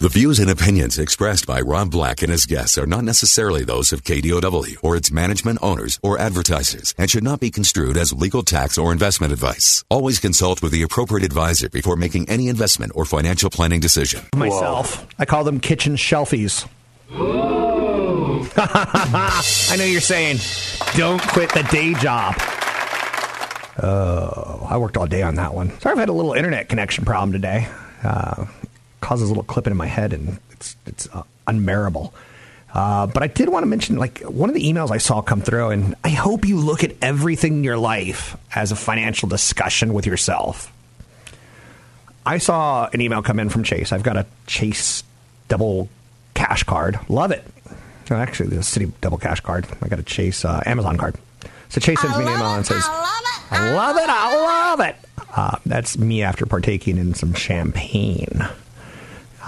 The views and opinions expressed by Rob Black and his guests are not necessarily those of KDOW or its management owners or advertisers and should not be construed as legal tax or investment advice. Always consult with the appropriate advisor before making any investment or financial planning decision. Myself, I call them kitchen shelfies. I know you're saying, don't quit the day job. Oh, I worked all day on that one. Sorry, I've had a little internet connection problem today. Uh, causes a little clipping in my head, and it's it's uh, unbearable. Uh, but I did want to mention, like one of the emails I saw come through, and I hope you look at everything in your life as a financial discussion with yourself. I saw an email come in from Chase. I've got a Chase double cash card. Love it. No, actually, the Citi double cash card. I got a Chase uh, Amazon card. So Chase sends me an email and says, "I love it. I love it." I love it. Uh, that's me after partaking in some champagne.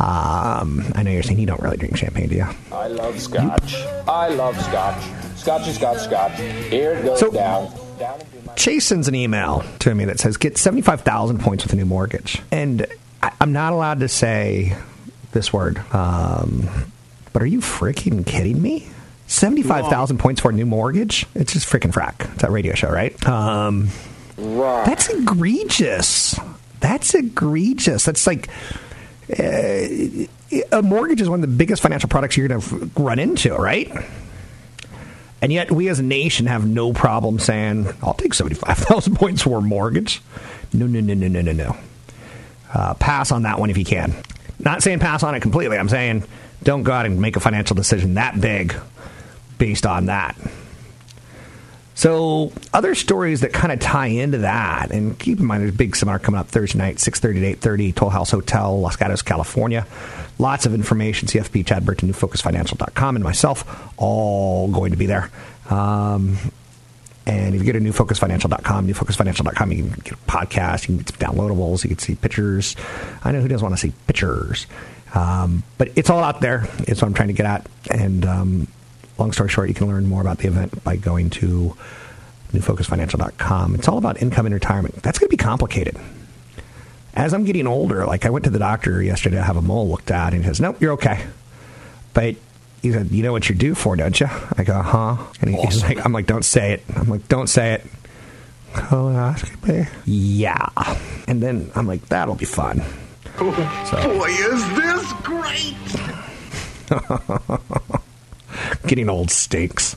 Um, I know you're saying you don't really drink champagne, do you? I love scotch. I love scotch. Scotch is scotch, scotch. Here it goes So- down. Down my Chase sends an email to me that says, "Get seventy-five thousand points with a new mortgage," and I, I'm not allowed to say this word. Um, but are you freaking kidding me? Seventy-five thousand points for a new mortgage? It's just freaking frack. It's that radio show, right? Um, right. that's egregious. That's egregious. That's like a mortgage is one of the biggest financial products you're going to run into, right? And yet, we as a nation have no problem saying, "I'll take seventy-five thousand points for a mortgage." No, no, no, no, no, no, no. Uh, pass on that one if you can. Not saying pass on it completely. I'm saying don't go out and make a financial decision that big based on that. So, other stories that kind of tie into that, and keep in mind there's a big seminar coming up Thursday night, 6.30 to 8.30, Toll House Hotel, Los Gatos, California. Lots of information, CFP, Chad Burton, NewFocusFinancial.com, and myself all going to be there. Um, and if you go to newfocusfinancial.com, newfocusfinancial.com, you can get a podcast, you can get some downloadables, you can see pictures. I know who doesn't want to see pictures. Um, but it's all out there. It's what I'm trying to get at. And um, long story short, you can learn more about the event by going to newfocusfinancial.com. It's all about income and retirement. That's going to be complicated. As I'm getting older, like I went to the doctor yesterday to have a mole looked at, and he says, Nope, you're okay. But he said, You know what you're due for, don't you? I go, Huh? And he, he's like, I'm like, Don't say it. I'm like, Don't say it. Colonoscopy? Yeah. And then I'm like, That'll be fun. Boy, is this great! getting old stinks.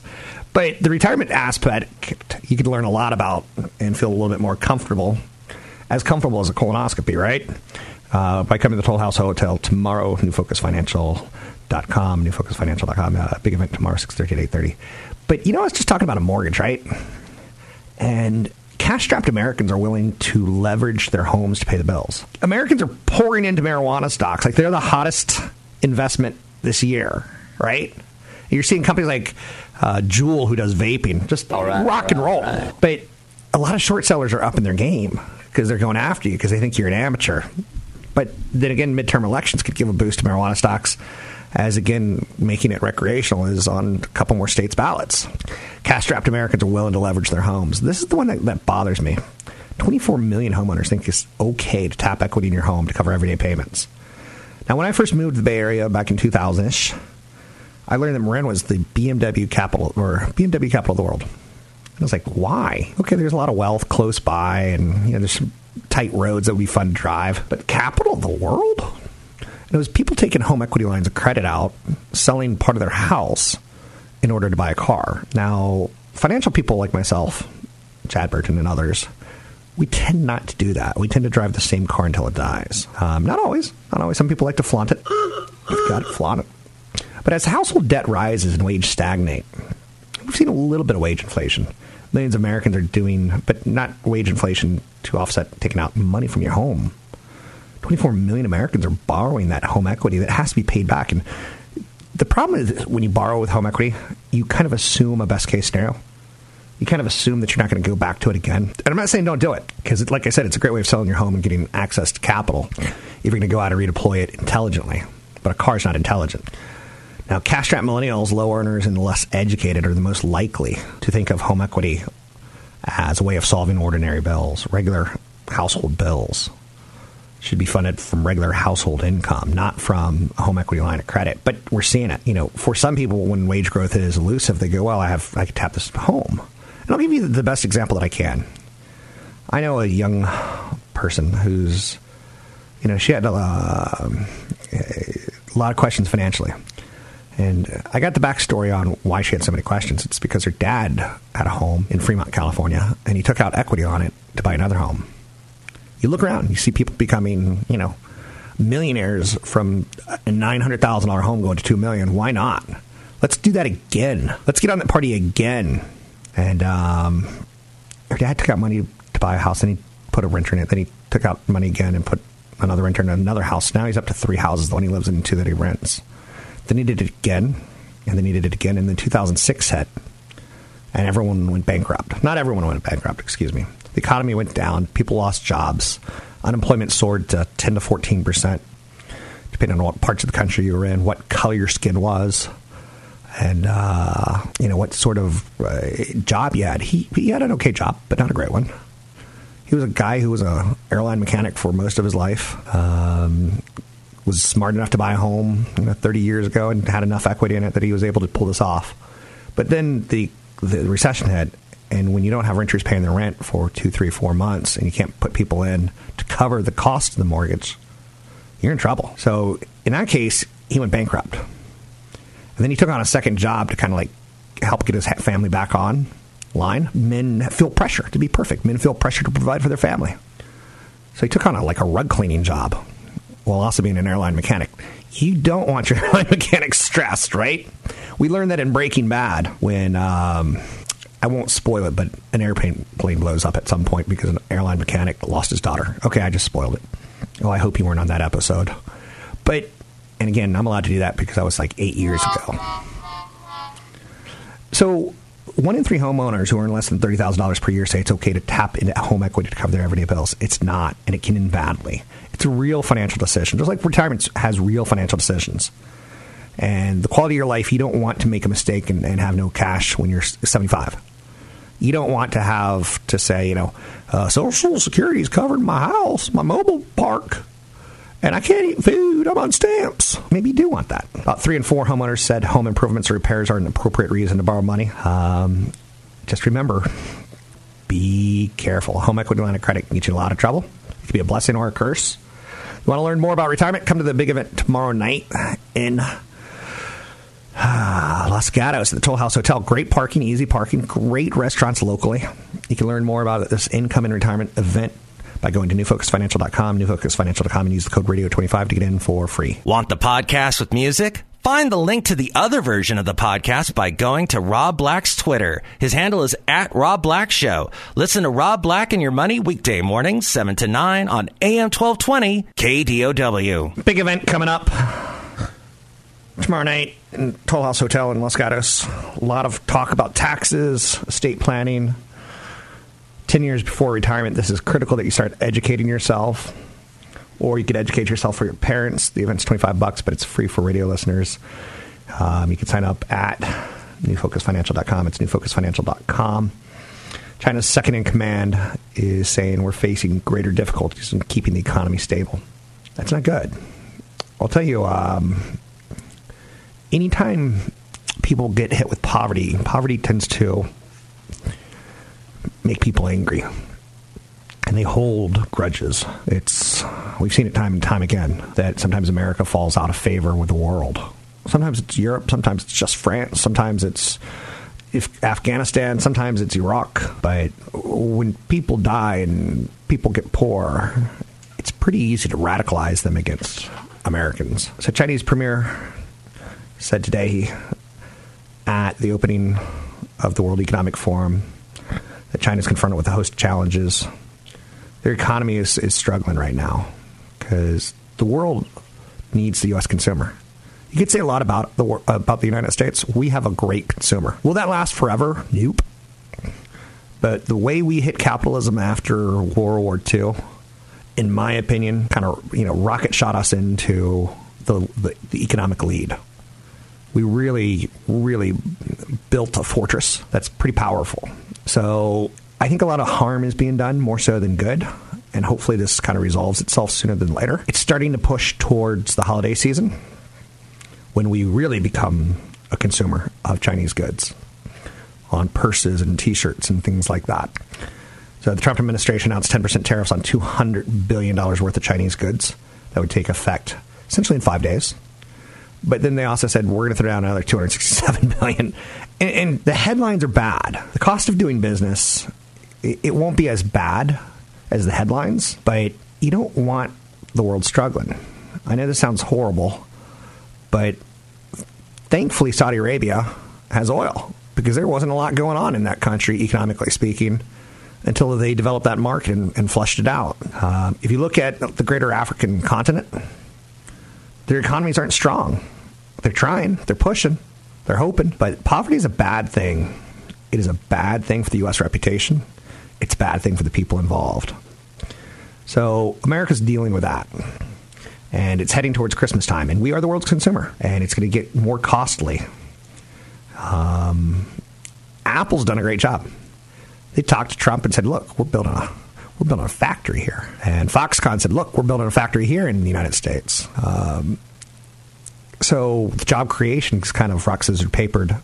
But the retirement aspect, you can learn a lot about and feel a little bit more comfortable, as comfortable as a colonoscopy, right? Uh, by coming to the Toll House Hotel tomorrow, newfocusfinancial.com, newfocusfinancial.com, uh, big event tomorrow, 6.30 to 8.30. But, you know, I was just talking about a mortgage, right? And cash-strapped Americans are willing to leverage their homes to pay the bills. Americans are pouring into marijuana stocks. Like, they're the hottest investment this year, right? You're seeing companies like uh, Juul, who does vaping, just rock and roll. But a lot of short sellers are up in their game because they're going after you because they think you're an amateur. But then again, midterm elections could give a boost to marijuana stocks, as again, making it recreational is on a couple more states' ballots. Cash strapped Americans are willing to leverage their homes. This is the one that, that bothers me. 24 million homeowners think it's okay to tap equity in your home to cover everyday payments. Now, when I first moved to the Bay Area back in 2000 ish, I learned that Marin was the BMW capital or BMW capital of the world. I was like, why? Okay, there's a lot of wealth close by, and you know, there's some tight roads that would be fun to drive, but capital of the world? And it was people taking home equity lines of credit out, selling part of their house in order to buy a car. Now, financial people like myself, Chad Burton, and others, we tend not to do that. We tend to drive the same car until it dies. Um, not always. Not always. Some people like to flaunt it. You've got to flaunt it. But as household debt rises and wages stagnate, we've seen a little bit of wage inflation. Millions of Americans are doing, but not wage inflation to offset taking out money from your home. 24 million Americans are borrowing that home equity that has to be paid back. And the problem is when you borrow with home equity, you kind of assume a best case scenario. You kind of assume that you're not going to go back to it again. And I'm not saying don't do it, because like I said, it's a great way of selling your home and getting access to capital if you're going to go out and redeploy it intelligently. But a car is not intelligent. Now, cash strapped millennials, low earners, and less educated are the most likely to think of home equity as a way of solving ordinary bills, regular household bills. Should be funded from regular household income, not from a home equity line of credit. But we're seeing it. You know, for some people, when wage growth is elusive, they go, "Well, I have I can tap this home." And I'll give you the best example that I can. I know a young person who's, you know, she had a, uh, a lot of questions financially. And I got the backstory on why she had so many questions. It's because her dad had a home in Fremont, California, and he took out equity on it to buy another home. You look around, you see people becoming, you know, millionaires from a nine hundred thousand dollar home going to two million. Why not? Let's do that again. Let's get on that party again. And um, her dad took out money to buy a house, and he put a renter in it. Then he took out money again and put another renter in another house. Now he's up to three houses. The one he lives in, two that he rents. Then he did it again, and then he did it again. And then 2006 hit, and everyone went bankrupt. Not everyone went bankrupt, excuse me. The economy went down. People lost jobs. Unemployment soared to 10 to 14 percent, depending on what parts of the country you were in, what color your skin was, and uh, you know what sort of uh, job you had. He he had an okay job, but not a great one. He was a guy who was an airline mechanic for most of his life. Um, was smart enough to buy a home you know, 30 years ago and had enough equity in it that he was able to pull this off. But then the the recession hit, and when you don't have renters paying their rent for two, three, four months, and you can't put people in to cover the cost of the mortgage, you're in trouble. So in that case, he went bankrupt, and then he took on a second job to kind of like help get his family back on line. Men feel pressure to be perfect. Men feel pressure to provide for their family. So he took on a, like a rug cleaning job while also being an airline mechanic. You don't want your airline mechanic stressed, right? We learned that in Breaking Bad when um, I won't spoil it, but an airplane plane blows up at some point because an airline mechanic lost his daughter. Okay, I just spoiled it. Oh, I hope you weren't on that episode. But and again, I'm allowed to do that because I was like eight years ago. So one in three homeowners who earn less than thirty thousand dollars per year say it's okay to tap into home equity to cover their everyday bills. It's not, and it can end badly. It's a real financial decision, just like retirement has real financial decisions. And the quality of your life, you don't want to make a mistake and, and have no cash when you're 75. You don't want to have to say, you know, uh, Social Security is covering my house, my mobile park, and I can't eat food. I'm on stamps. Maybe you do want that. About three and four homeowners said home improvements or repairs are an appropriate reason to borrow money. Um, just remember, be careful. Home equity line of credit can get you in a lot of trouble. It could be a blessing or a curse. Want to learn more about retirement? Come to the big event tomorrow night in uh, Los Gatos at the Toll House Hotel. Great parking, easy parking, great restaurants locally. You can learn more about this income and retirement event by going to newfocusfinancial.com, newfocusfinancial.com, and use the code radio25 to get in for free. Want the podcast with music? Find the link to the other version of the podcast by going to Rob Black's Twitter. His handle is at Rob Black Show. Listen to Rob Black and Your Money weekday mornings, 7 to 9 on AM 1220 KDOW. Big event coming up tomorrow night in Toll House Hotel in Los Gatos. A lot of talk about taxes, estate planning. 10 years before retirement, this is critical that you start educating yourself or you could educate yourself for your parents. The event's 25 bucks, but it's free for radio listeners. Um, you can sign up at newfocusfinancial.com. It's newfocusfinancial.com. China's second in command is saying we're facing greater difficulties in keeping the economy stable. That's not good. I'll tell you, um, anytime people get hit with poverty, poverty tends to make people angry and they hold grudges. It's we've seen it time and time again that sometimes America falls out of favor with the world. Sometimes it's Europe, sometimes it's just France, sometimes it's if Afghanistan, sometimes it's Iraq. But when people die and people get poor, it's pretty easy to radicalize them against Americans. So Chinese premier said today at the opening of the World Economic Forum that China is confronted with a host of challenges their economy is, is struggling right now. because the world needs the U.S. consumer. You could say a lot about the about the United States. We have a great consumer. Will that last forever? Nope. But the way we hit capitalism after World War II, in my opinion, kind of you know rocket shot us into the, the, the economic lead. We really, really built a fortress that's pretty powerful. So I think a lot of harm is being done more so than good. And hopefully this kind of resolves itself sooner than later. It's starting to push towards the holiday season when we really become a consumer of Chinese goods on purses and t shirts and things like that. So the Trump administration announced 10% tariffs on $200 billion worth of Chinese goods that would take effect essentially in five days. But then they also said we're going to throw down another 267 billion, and, and the headlines are bad. The cost of doing business it, won't be as bad as the headlines, but you don't want the world struggling. I know this sounds horrible, but thankfully Saudi Arabia has oil because there wasn't a lot going on in that country economically speaking until they developed that market and, and flushed it out. Uh, if you look at the greater African continent, their economies aren't strong. They're trying, they're pushing, they're hoping, but poverty is a bad thing. It is a bad thing for the U.S. reputation. It's a bad thing for the people involved. So America's dealing with that. And it's heading towards Christmas time, and we are the world's consumer, and it's going to get more costly. Um, Apple's done a great job. They talked to Trump and said, "Look, we're building a we're building a factory here. And Foxconn said, look, we're building a factory here in the United States. Um, so job creation is kind of rock, scissors, papered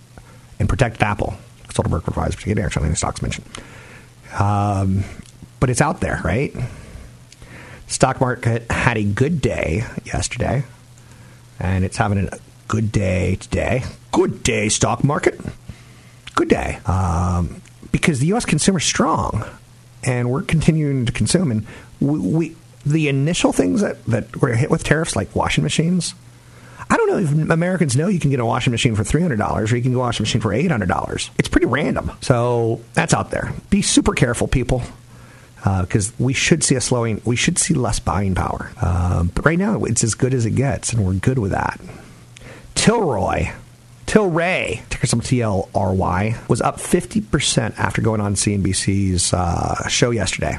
and protected Apple. Soderbergh provides particularly actually stocks mentioned. Um, but it's out there, right? Stock market had a good day yesterday, and it's having a good day today. Good day, stock market. Good day. Um, because the U.S. consumer is strong and we're continuing to consume. And we, we the initial things that, that were hit with tariffs, like washing machines, I don't know if Americans know you can get a washing machine for $300 or you can get a washing machine for $800. It's pretty random. So that's out there. Be super careful, people, because uh, we should see a slowing, we should see less buying power. Uh, but right now, it's as good as it gets, and we're good with that. Tilroy Tilray, ticker symbol TLRY, was up 50% after going on CNBC's uh, show yesterday,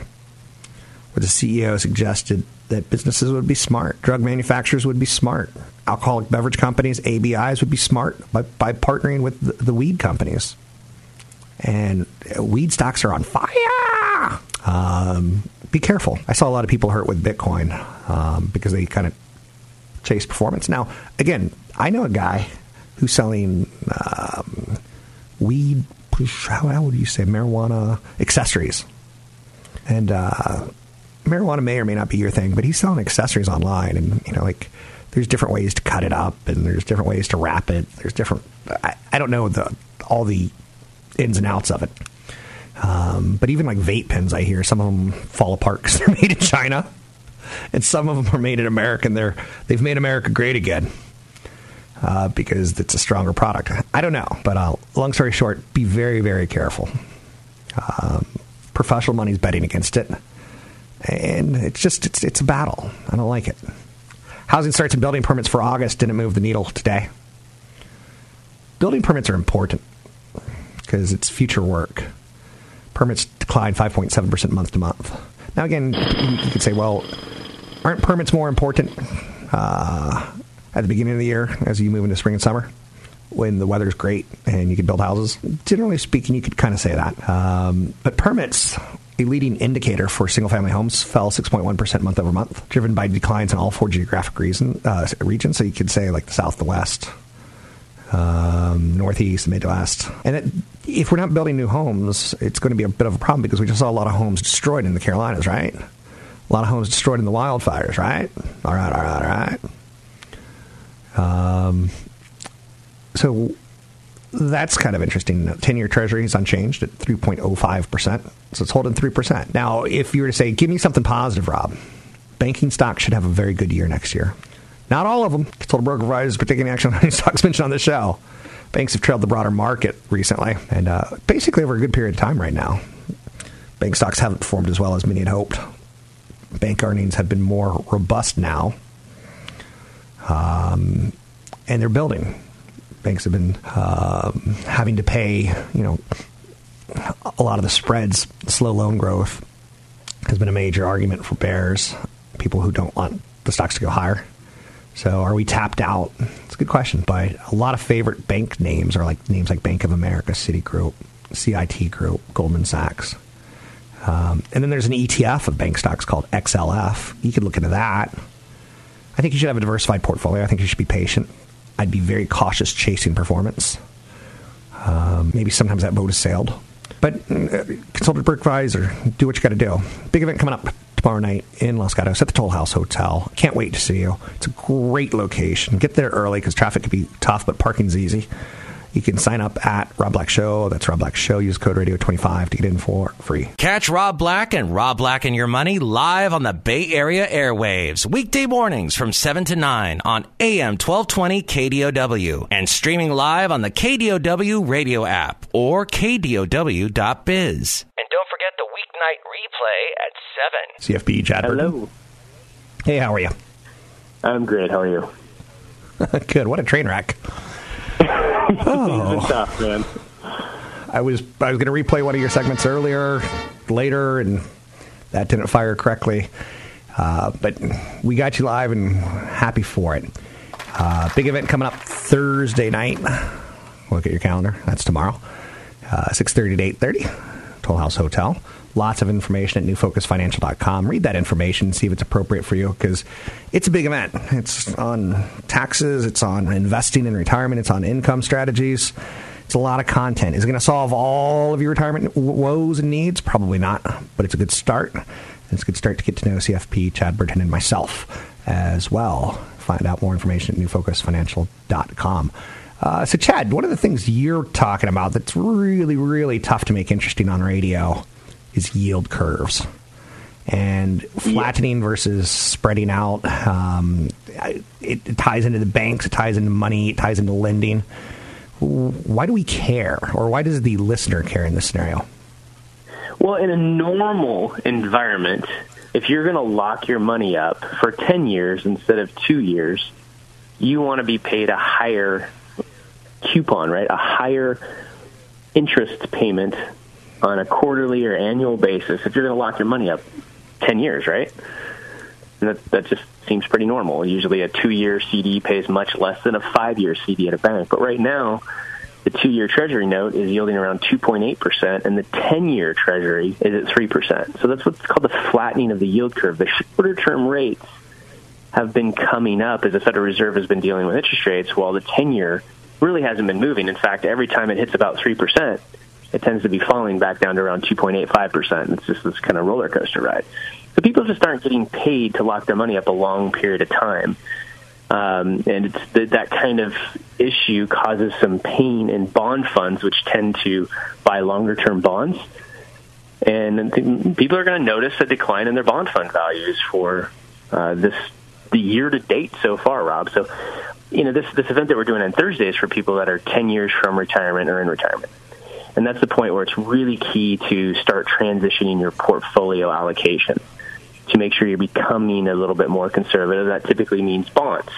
where the CEO suggested that businesses would be smart, drug manufacturers would be smart, alcoholic beverage companies, ABIs would be smart by, by partnering with the, the weed companies. And weed stocks are on fire. Um, be careful. I saw a lot of people hurt with Bitcoin um, because they kind of chase performance. Now, again, I know a guy who's selling um, weed, how, would you say, marijuana accessories. And uh, marijuana may or may not be your thing, but he's selling accessories online. And, you know, like, there's different ways to cut it up and there's different ways to wrap it. There's different, I, I don't know the all the ins and outs of it. Um, but even like vape pens, I hear some of them fall apart because they're made in China, and some of them are made in America. And they're they've made America great again uh, because it's a stronger product. I don't know, but uh, long story short, be very, very careful. Um, professional money's betting against it, and it's just it's it's a battle. I don't like it. Housing starts and building permits for August didn't move the needle today. Building permits are important because it's future work. Permits declined 5.7% month to month. Now, again, you could say, well, aren't permits more important? Uh, at the beginning of the year as you move into spring and summer when the weather's great and you can build houses. Generally speaking, you could kind of say that. Um, but permits, a leading indicator for single family homes, fell 6.1% month over month, driven by declines in all four geographic reason, uh, regions. So you could say like the South, the West, um, Northeast, Midwest. And it, if we're not building new homes, it's going to be a bit of a problem because we just saw a lot of homes destroyed in the Carolinas, right? A lot of homes destroyed in the wildfires, right? All right, all right, all right. Um, so that's kind of interesting. 10 year treasury is unchanged at 3.05%. So it's holding 3%. Now, if you were to say, give me something positive, Rob, banking stocks should have a very good year next year. Not all of them. Total broker providers are taking action on any stocks mentioned on the show. Banks have trailed the broader market recently, and uh, basically over a good period of time right now. Bank stocks haven't performed as well as many had hoped. bank earnings have been more robust now, um, and they're building. Banks have been um, having to pay, you know, a lot of the spreads, slow loan growth has been a major argument for bears, people who don't want the stocks to go higher. So are we tapped out? It's a good question, but a lot of favorite bank names are like names like Bank of America, Citigroup, CIT Group, Goldman Sachs. Um, and then there's an ETF of bank stocks called XLF. You could look into that. I think you should have a diversified portfolio. I think you should be patient. I'd be very cautious chasing performance. Um, maybe sometimes that boat has sailed. But uh, consult a advisor. Do what you got to do. Big event coming up tomorrow night in Los Gatos at the Toll House Hotel. Can't wait to see you. It's a great location. Get there early because traffic can be tough, but parking's easy. You can sign up at Rob Black Show. That's Rob Black Show. Use code radio25 to get in for free. Catch Rob Black and Rob Black and Your Money live on the Bay Area airwaves, weekday mornings from 7 to 9 on AM 1220 KDOW and streaming live on the KDOW radio app or KDOW.biz. And don't forget the weeknight replay at 7. CFP Chad Hello. Hey, how are you? I'm great. How are you? Good. What a train wreck. Oh. tough, man. I was I was going to replay one of your segments earlier, later, and that didn't fire correctly. Uh, but we got you live and happy for it. Uh, big event coming up Thursday night. Look at your calendar. That's tomorrow, uh, six thirty to eight thirty. Toll House Hotel. Lots of information at newfocusfinancial.com. Read that information, see if it's appropriate for you, because it's a big event. It's on taxes, it's on investing in retirement, it's on income strategies. It's a lot of content. Is it going to solve all of your retirement woes and needs? Probably not, but it's a good start. It's a good start to get to know CFP, Chad Burton, and myself as well. Find out more information at newfocusfinancial.com. Uh, so, Chad, one of the things you're talking about that's really, really tough to make interesting on radio is yield curves and flattening yeah. versus spreading out. Um, it, it, ties into the banks, it ties into money, it ties into lending. Why do we care, or why does the listener care in this scenario? Well, in a normal environment, if you're going to lock your money up for 10 years instead of two years, you want to be paid a higher coupon, right? A higher interest payment on a quarterly or annual basis if you're going to lock your money up 10 years, right? And that, that just seems pretty normal. Usually a two year CD pays much less than a five year CD at a bank. But right now, the two year Treasury note is yielding around 2.8%, and the 10 year Treasury is at 3%. So that's what's called the flattening of the yield curve. The shorter term rates have been coming up as the Federal Reserve has been dealing with interest rates, while the 10 year really hasn't been moving. In fact, every time it hits about 3%, it tends to be falling back down to around 2.85%. It's just this kind of roller coaster ride. So people just aren't getting paid to lock their money up a long period of time. Um, and it's the, that kind of issue causes some pain in bond funds, which tend to buy longer term bonds. And people are going to notice a decline in their bond fund values for uh, this the year to date so far, Rob. So, you know, this this event that we're doing on Thursdays for people that are 10 years from retirement or in retirement. And that's the point where it's really key to start transitioning your portfolio allocation to make sure you're becoming a little bit more conservative. That typically means bonds.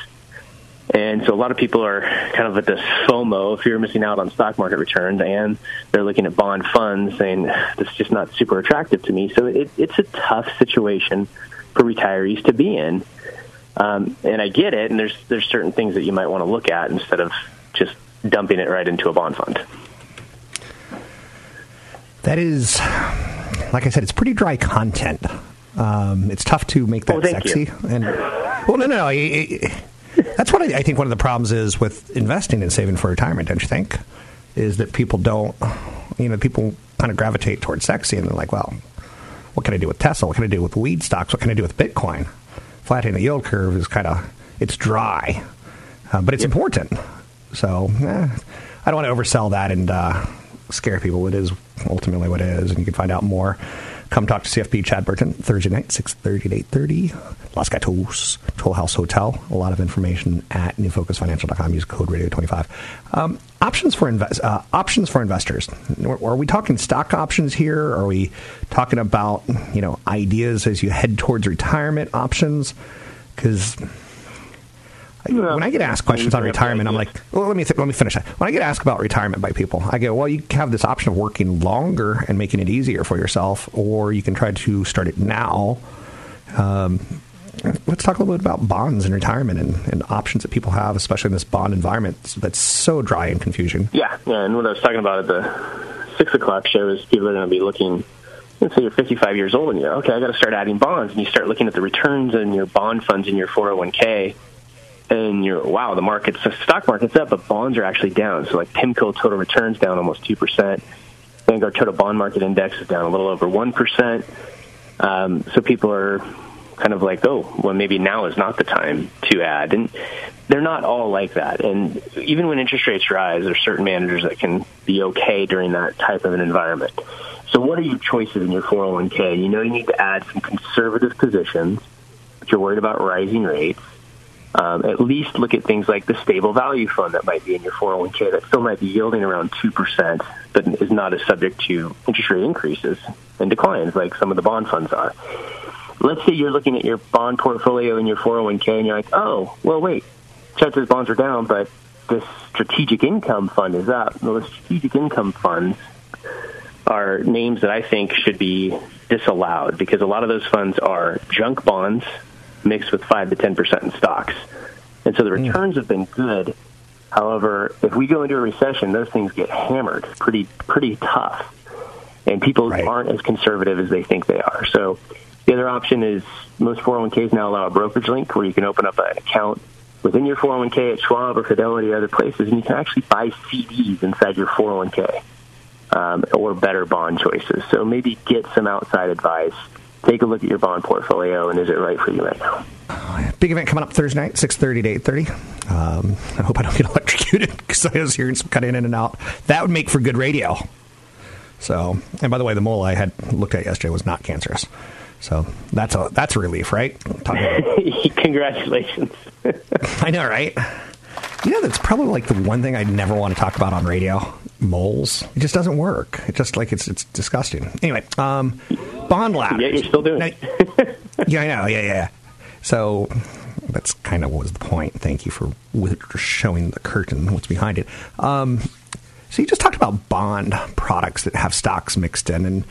And so a lot of people are kind of at this FOMO, fear of missing out on stock market returns, and they're looking at bond funds saying, this is just not super attractive to me. So it, it's a tough situation for retirees to be in. Um, and I get it, and there's, there's certain things that you might want to look at instead of just dumping it right into a bond fund. That is, like I said, it's pretty dry content. Um, it's tough to make that oh, sexy. You. And well, no, no, no. It, it, that's what I, I, think. One of the problems is with investing and saving for retirement. Don't you think? Is that people don't, you know, people kind of gravitate towards sexy, and they're like, well, what can I do with Tesla? What can I do with weed stocks? What can I do with Bitcoin? Flattening the yield curve is kind of it's dry, uh, but it's yep. important. So eh, I don't want to oversell that and uh, scare people. It is ultimately what it is, and you can find out more come talk to CFP Chad Burton Thursday night, 6.30 to 8.30. Los Gatos, Toll House Hotel. A lot of information at newfocusfinancial.com. Use code radio25. Um, options for invest, uh, options for investors. Are we talking stock options here? Are we talking about you know ideas as you head towards retirement options? Because when I get asked questions on retirement, I'm like, well, let me th- let me finish that. When I get asked about retirement by people, I go, well, you have this option of working longer and making it easier for yourself, or you can try to start it now. Um, let's talk a little bit about bonds and retirement and, and, options that people have, especially in this bond environment that's so dry and confusion. Yeah, yeah. And what I was talking about at the six o'clock show is people are going to be looking. Let's say you're 55 years old and you're okay. I got to start adding bonds, and you start looking at the returns in your bond funds in your 401k and you're wow, the market's the stock market's up, but bonds are actually down. So like PIMCO total returns down almost two percent. Vanguard total bond market index is down a little over one percent. Um, so people are kind of like, oh, well, maybe now is not the time to add, and they're not all like that. And even when interest rates rise, there's certain managers that can be okay during that type of an environment. So, what are your choices in your 401k? You know, you need to add some conservative positions, but you're worried about rising rates um, at least look at things like the stable value fund that might be in your 401k that still might be yielding around 2%, but is not as subject to interest rate increases and declines like some of the bond funds are. Let's say you're looking at your bond portfolio in your 401k and you're like, oh, well, wait, Chet's bonds are down, but this strategic income fund is up. Well, the strategic income funds are names that I think should be disallowed because a lot of those funds are junk bonds mixed with 5 to 10% in stocks. And so the hmm. returns have been good. However, if we go into a recession, those things get hammered pretty pretty tough. And people right. aren't as conservative as they think they are. So the other option is most 401ks now allow a brokerage link where you can open up an account within your 401k at Schwab or Fidelity or other places, and you can actually buy CDs inside your 401k um, or better bond choices. So maybe get some outside advice take a look at your bond portfolio and is it right for you right now. Big event coming up Thursday night, 6.30 to 8.30. Um, I hope I don't get electrocuted because I was hearing some cutting in and out. That would make for good radio. So, and by the way, the mole I had looked at yesterday was not cancerous. So that's a that's a relief, right? Congratulations. I know, right? You know, that's probably like the one thing I never want to talk about on radio. Moles. It just doesn't work. It just like it's it's disgusting. Anyway, um, bond ladders. Yeah, you're still doing now, it. yeah, I know. Yeah, yeah. Yeah. So that's kind of what was the point. Thank you for showing the curtain, what's behind it. Um, so you just talked about bond products that have stocks mixed in, and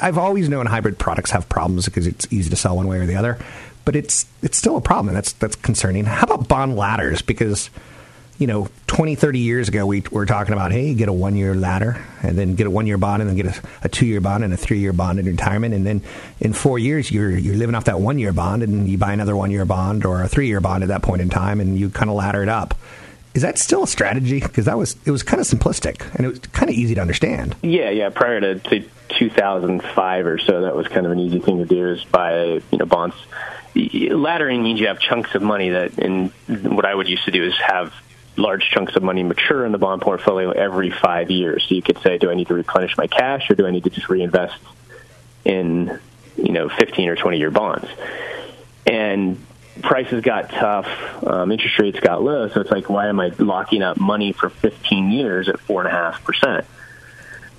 I've always known hybrid products have problems because it's easy to sell one way or the other, but it's it's still a problem, and that's that's concerning. How about bond ladders? Because you know, 20, 30 years ago, we were talking about, hey, get a one year ladder and then get a one year bond and then get a, a two year bond and a three year bond in retirement. And then in four years, you're, you're living off that one year bond and you buy another one year bond or a three year bond at that point in time and you kind of ladder it up. Is that still a strategy? Because that was it was kind of simplistic and it was kind of easy to understand. Yeah, yeah. Prior to, to 2005 or so, that was kind of an easy thing to do is buy you know bonds. Laddering means you have chunks of money that, and what I would used to do is have large chunks of money mature in the bond portfolio every five years. So you could say, do I need to replenish my cash or do I need to just reinvest in, you know, 15 or 20 year bonds? And prices got tough, um, interest rates got low, so it's like, why am I locking up money for 15 years at four and a half percent?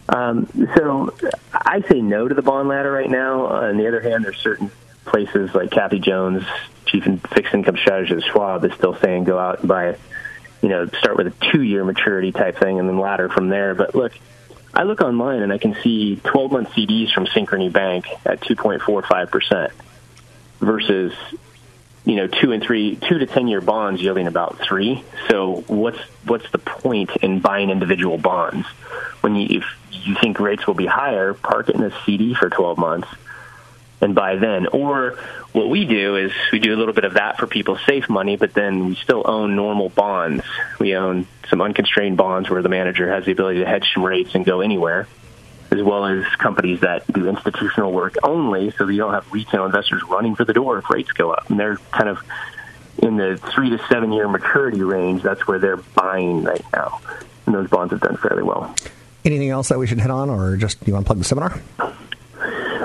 Um, so I say no to the bond ladder right now. Uh, on the other hand, there's certain places like Kathy Jones, chief in fixed income strategist at Schwab, is still saying go out and buy you know, start with a two year maturity type thing and then ladder from there. But look, I look online and I can see 12 month CDs from Synchrony Bank at 2.45% versus, you know, two and three, two to 10 year bonds yielding about three. So what's, what's the point in buying individual bonds? When you, if you think rates will be higher, park it in a CD for 12 months and buy then. Or what we do is we do a little bit of that for people's safe money, but then we still own normal bonds. We own some unconstrained bonds where the manager has the ability to hedge some rates and go anywhere, as well as companies that do institutional work only, so that you don't have retail investors running for the door if rates go up. And they're kind of in the three to seven year maturity range. That's where they're buying right now, and those bonds have done fairly well. Anything else that we should hit on, or just do you want to plug the seminar?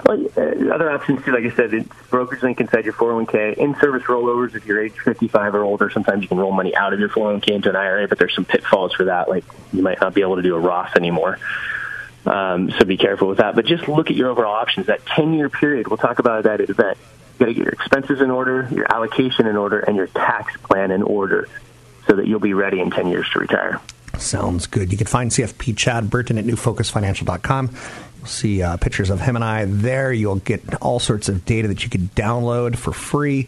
Well, uh, other options too, like I said, it's brokerage link inside your 401k, in-service rollovers if you're age 55 or older. Sometimes you can roll money out of your 401k into an IRA, but there's some pitfalls for that. Like you might not be able to do a Roth anymore. Um, so be careful with that. But just look at your overall options. That 10-year period, we'll talk about that at event. You got to get your expenses in order, your allocation in order, and your tax plan in order, so that you'll be ready in 10 years to retire. Sounds good. You can find CFP Chad Burton at newfocusfinancial.com. You'll see uh, pictures of him and I there. You'll get all sorts of data that you can download for free.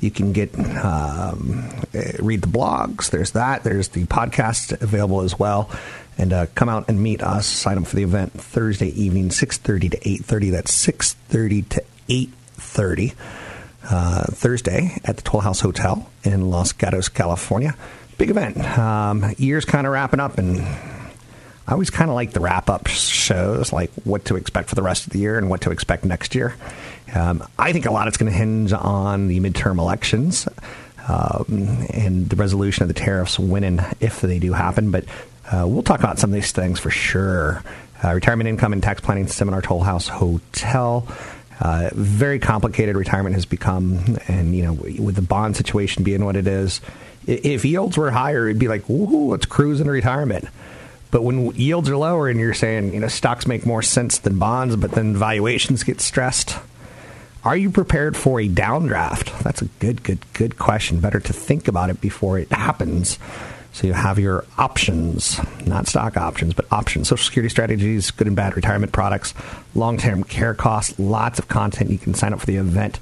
You can get um, eh, read the blogs. There's that. There's the podcast available as well. And uh, come out and meet us. Sign up for the event Thursday evening, six thirty to eight thirty. That's six thirty to eight thirty. Uh, Thursday at the Toll House Hotel in Los Gatos, California. Big event. Um, year's kind of wrapping up, and I always kind of like the wrap up shows, like what to expect for the rest of the year and what to expect next year. Um, I think a lot it's going to hinge on the midterm elections um, and the resolution of the tariffs when and if they do happen. But uh, we'll talk about some of these things for sure. Uh, retirement income and tax planning seminar, Toll House Hotel. Uh, very complicated retirement has become, and you know, with the bond situation being what it is, if yields were higher, it'd be like, woohoo, let's cruise into retirement. But when yields are lower and you're saying, you know, stocks make more sense than bonds, but then valuations get stressed, are you prepared for a downdraft? That's a good, good, good question. Better to think about it before it happens. So you have your options, not stock options, but options. Social security strategies, good and bad retirement products, long-term care costs, lots of content. You can sign up for the event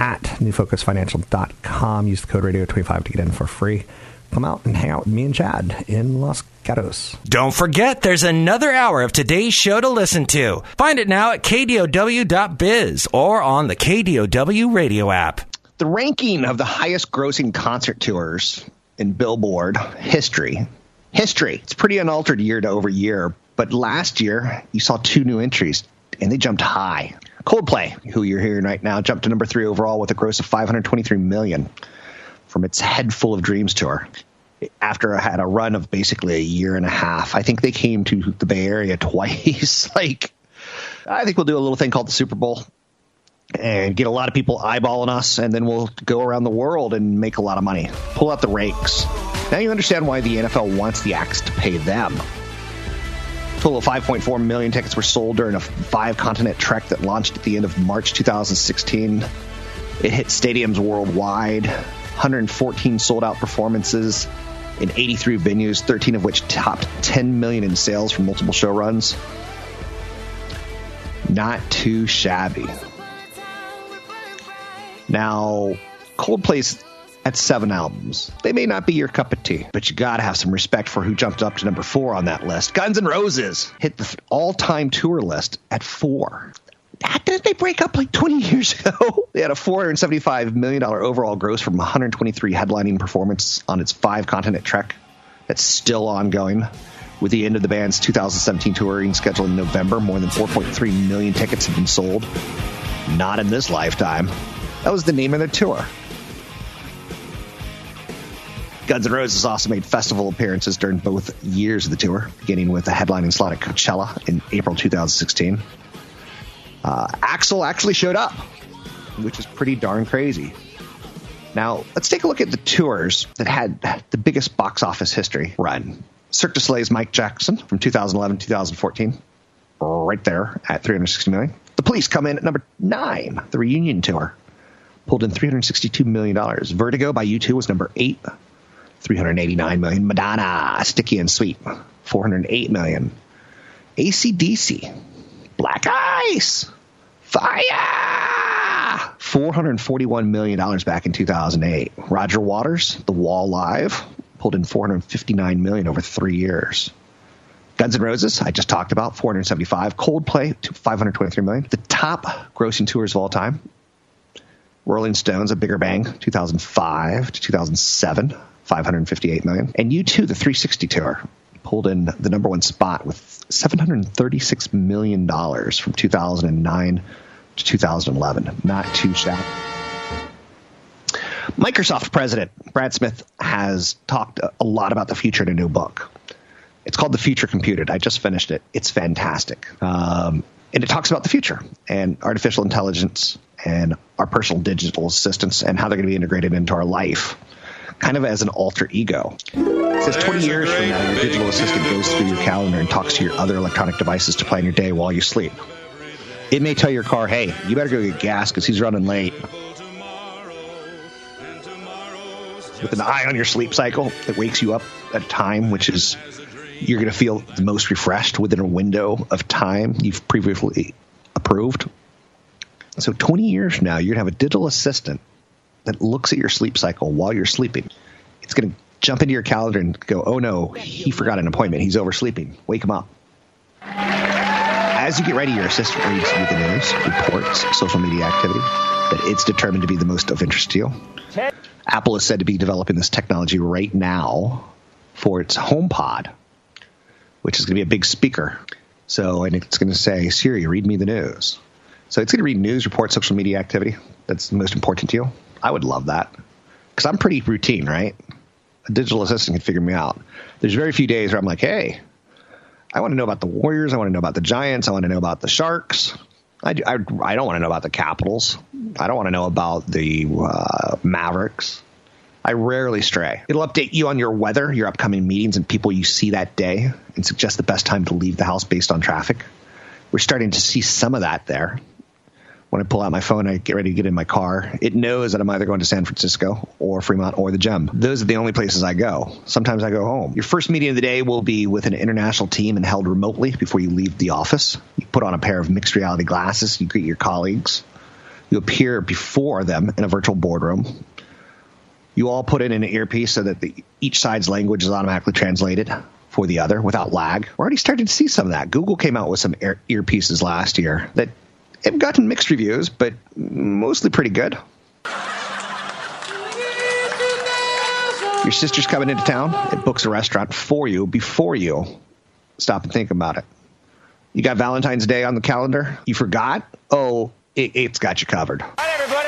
at newfocusfinancial.com. Use the code radio25 to get in for free. Come out and hang out with me and Chad in Los Gatos. Don't forget, there's another hour of today's show to listen to. Find it now at kdow.biz or on the KDOW radio app. The ranking of the highest grossing concert tours in Billboard history. History. It's pretty unaltered year to over year, but last year you saw two new entries and they jumped high. Coldplay, who you're hearing right now, jumped to number three overall with a gross of 523 million from its Head Full of Dreams tour. After I had a run of basically a year and a half, I think they came to the Bay Area twice. like, I think we'll do a little thing called the Super Bowl and get a lot of people eyeballing us, and then we'll go around the world and make a lot of money. Pull out the rakes. Now you understand why the NFL wants the acts to pay them. Total of 5.4 million tickets were sold during a five continent trek that launched at the end of March 2016. It hit stadiums worldwide, 114 sold out performances in 83 venues, 13 of which topped 10 million in sales from multiple show runs. Not too shabby. Now, Coldplay's at seven albums. They may not be your cup of tea, but you gotta have some respect for who jumped up to number four on that list. Guns N' Roses hit the all-time tour list at four. Didn't they break up like 20 years ago? They had a $475 million overall gross from 123 headlining performances on its five continent trek. That's still ongoing. With the end of the band's 2017 touring schedule in November, more than 4.3 million tickets have been sold. Not in this lifetime. That was the name of their tour. Guns N' Roses also made festival appearances during both years of the tour, beginning with a headlining slot at Coachella in April 2016. Uh, Axl actually showed up, which is pretty darn crazy. Now, let's take a look at the tours that had the biggest box office history run. Cirque du Soleil's Mike Jackson from 2011 2014, right there at 360 million. The Police come in at number nine, the reunion tour, pulled in 362 million dollars. Vertigo by U2 was number eight, 389 million. Madonna, Sticky and Sweet, 408 million. ACDC, Black Ice, Fire, 441 million dollars back in 2008. Roger Waters, The Wall Live, pulled in 459 million over three years. Guns N' Roses, I just talked about, 475. Coldplay, 523 million. The top grossing tours of all time. Rolling Stones, A Bigger Bang, 2005 to 2007, 558 million. And U2, the 360 tour, pulled in the number one spot with 736 million dollars from 2009 to 2011. Not too shabby. Microsoft president Brad Smith has talked a lot about the future in a new book. It's called The Future Computed. I just finished it. It's fantastic. Um, and it talks about the future and artificial intelligence and our personal digital assistants and how they're going to be integrated into our life, kind of as an alter ego. It says 20 years from now, your digital assistant goes through your calendar and talks to your other electronic devices to plan your day while you sleep. It may tell your car, hey, you better go get gas because he's running late. With an eye on your sleep cycle, it wakes you up at a time which is you're going to feel the most refreshed within a window of time you've previously approved. So 20 years from now, you're going to have a digital assistant that looks at your sleep cycle while you're sleeping. It's going to jump into your calendar and go, oh no, he forgot an appointment. He's oversleeping. Wake him up. As you get ready, your assistant reads you the news, reports, social media activity that it's determined to be the most of interest to you. Apple is said to be developing this technology right now for its HomePod, which is going to be a big speaker. So, and it's going to say, Siri, read me the news. So it's going to read news, reports, social media activity. That's the most important to you. I would love that because I'm pretty routine, right? A digital assistant can figure me out. There's very few days where I'm like, hey, I want to know about the Warriors. I want to know about the Giants. I want to know about the Sharks. I, I, I don't want to know about the Capitals. I don't want to know about the uh, Mavericks. I rarely stray. It'll update you on your weather, your upcoming meetings, and people you see that day, and suggest the best time to leave the house based on traffic. We're starting to see some of that there. When I pull out my phone, I get ready to get in my car. It knows that I'm either going to San Francisco or Fremont or the Gem. Those are the only places I go. Sometimes I go home. Your first meeting of the day will be with an international team and held remotely before you leave the office. You put on a pair of mixed reality glasses. You greet your colleagues. You appear before them in a virtual boardroom. You all put in an earpiece so that the, each side's language is automatically translated for the other without lag. We're already starting to see some of that. Google came out with some ear- earpieces last year that have gotten mixed reviews, but mostly pretty good. Your sister's coming into town. It books a restaurant for you before you stop and think about it. You got Valentine's Day on the calendar. You forgot? Oh, it, has got you covered.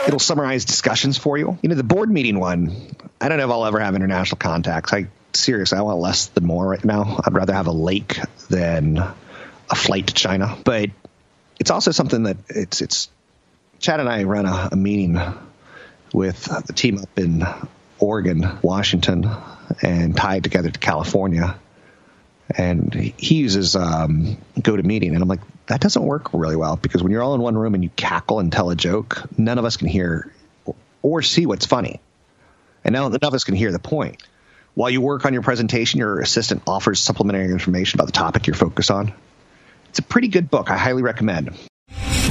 It'll summarize discussions for you. You know, the board meeting one, I don't know if I'll ever have international contacts. I seriously, I want less than more right now. I'd rather have a lake than a flight to China. But it's also something that it's it's Chad and I ran a, a meeting with the team up in Oregon, Washington, and tied together to California. And he uses um, GoToMeeting, and I'm like, that doesn't work really well because when you're all in one room and you cackle and tell a joke, none of us can hear or see what's funny, and none of us can hear the point. While you work on your presentation, your assistant offers supplementary information about the topic you're focused on. It's a pretty good book. I highly recommend.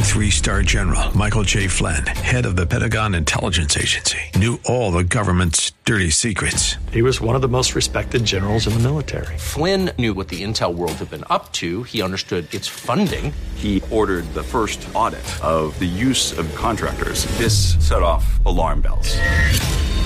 Three star general Michael J. Flynn, head of the Pentagon Intelligence Agency, knew all the government's dirty secrets. He was one of the most respected generals in the military. Flynn knew what the intel world had been up to, he understood its funding. He ordered the first audit of the use of contractors. This set off alarm bells.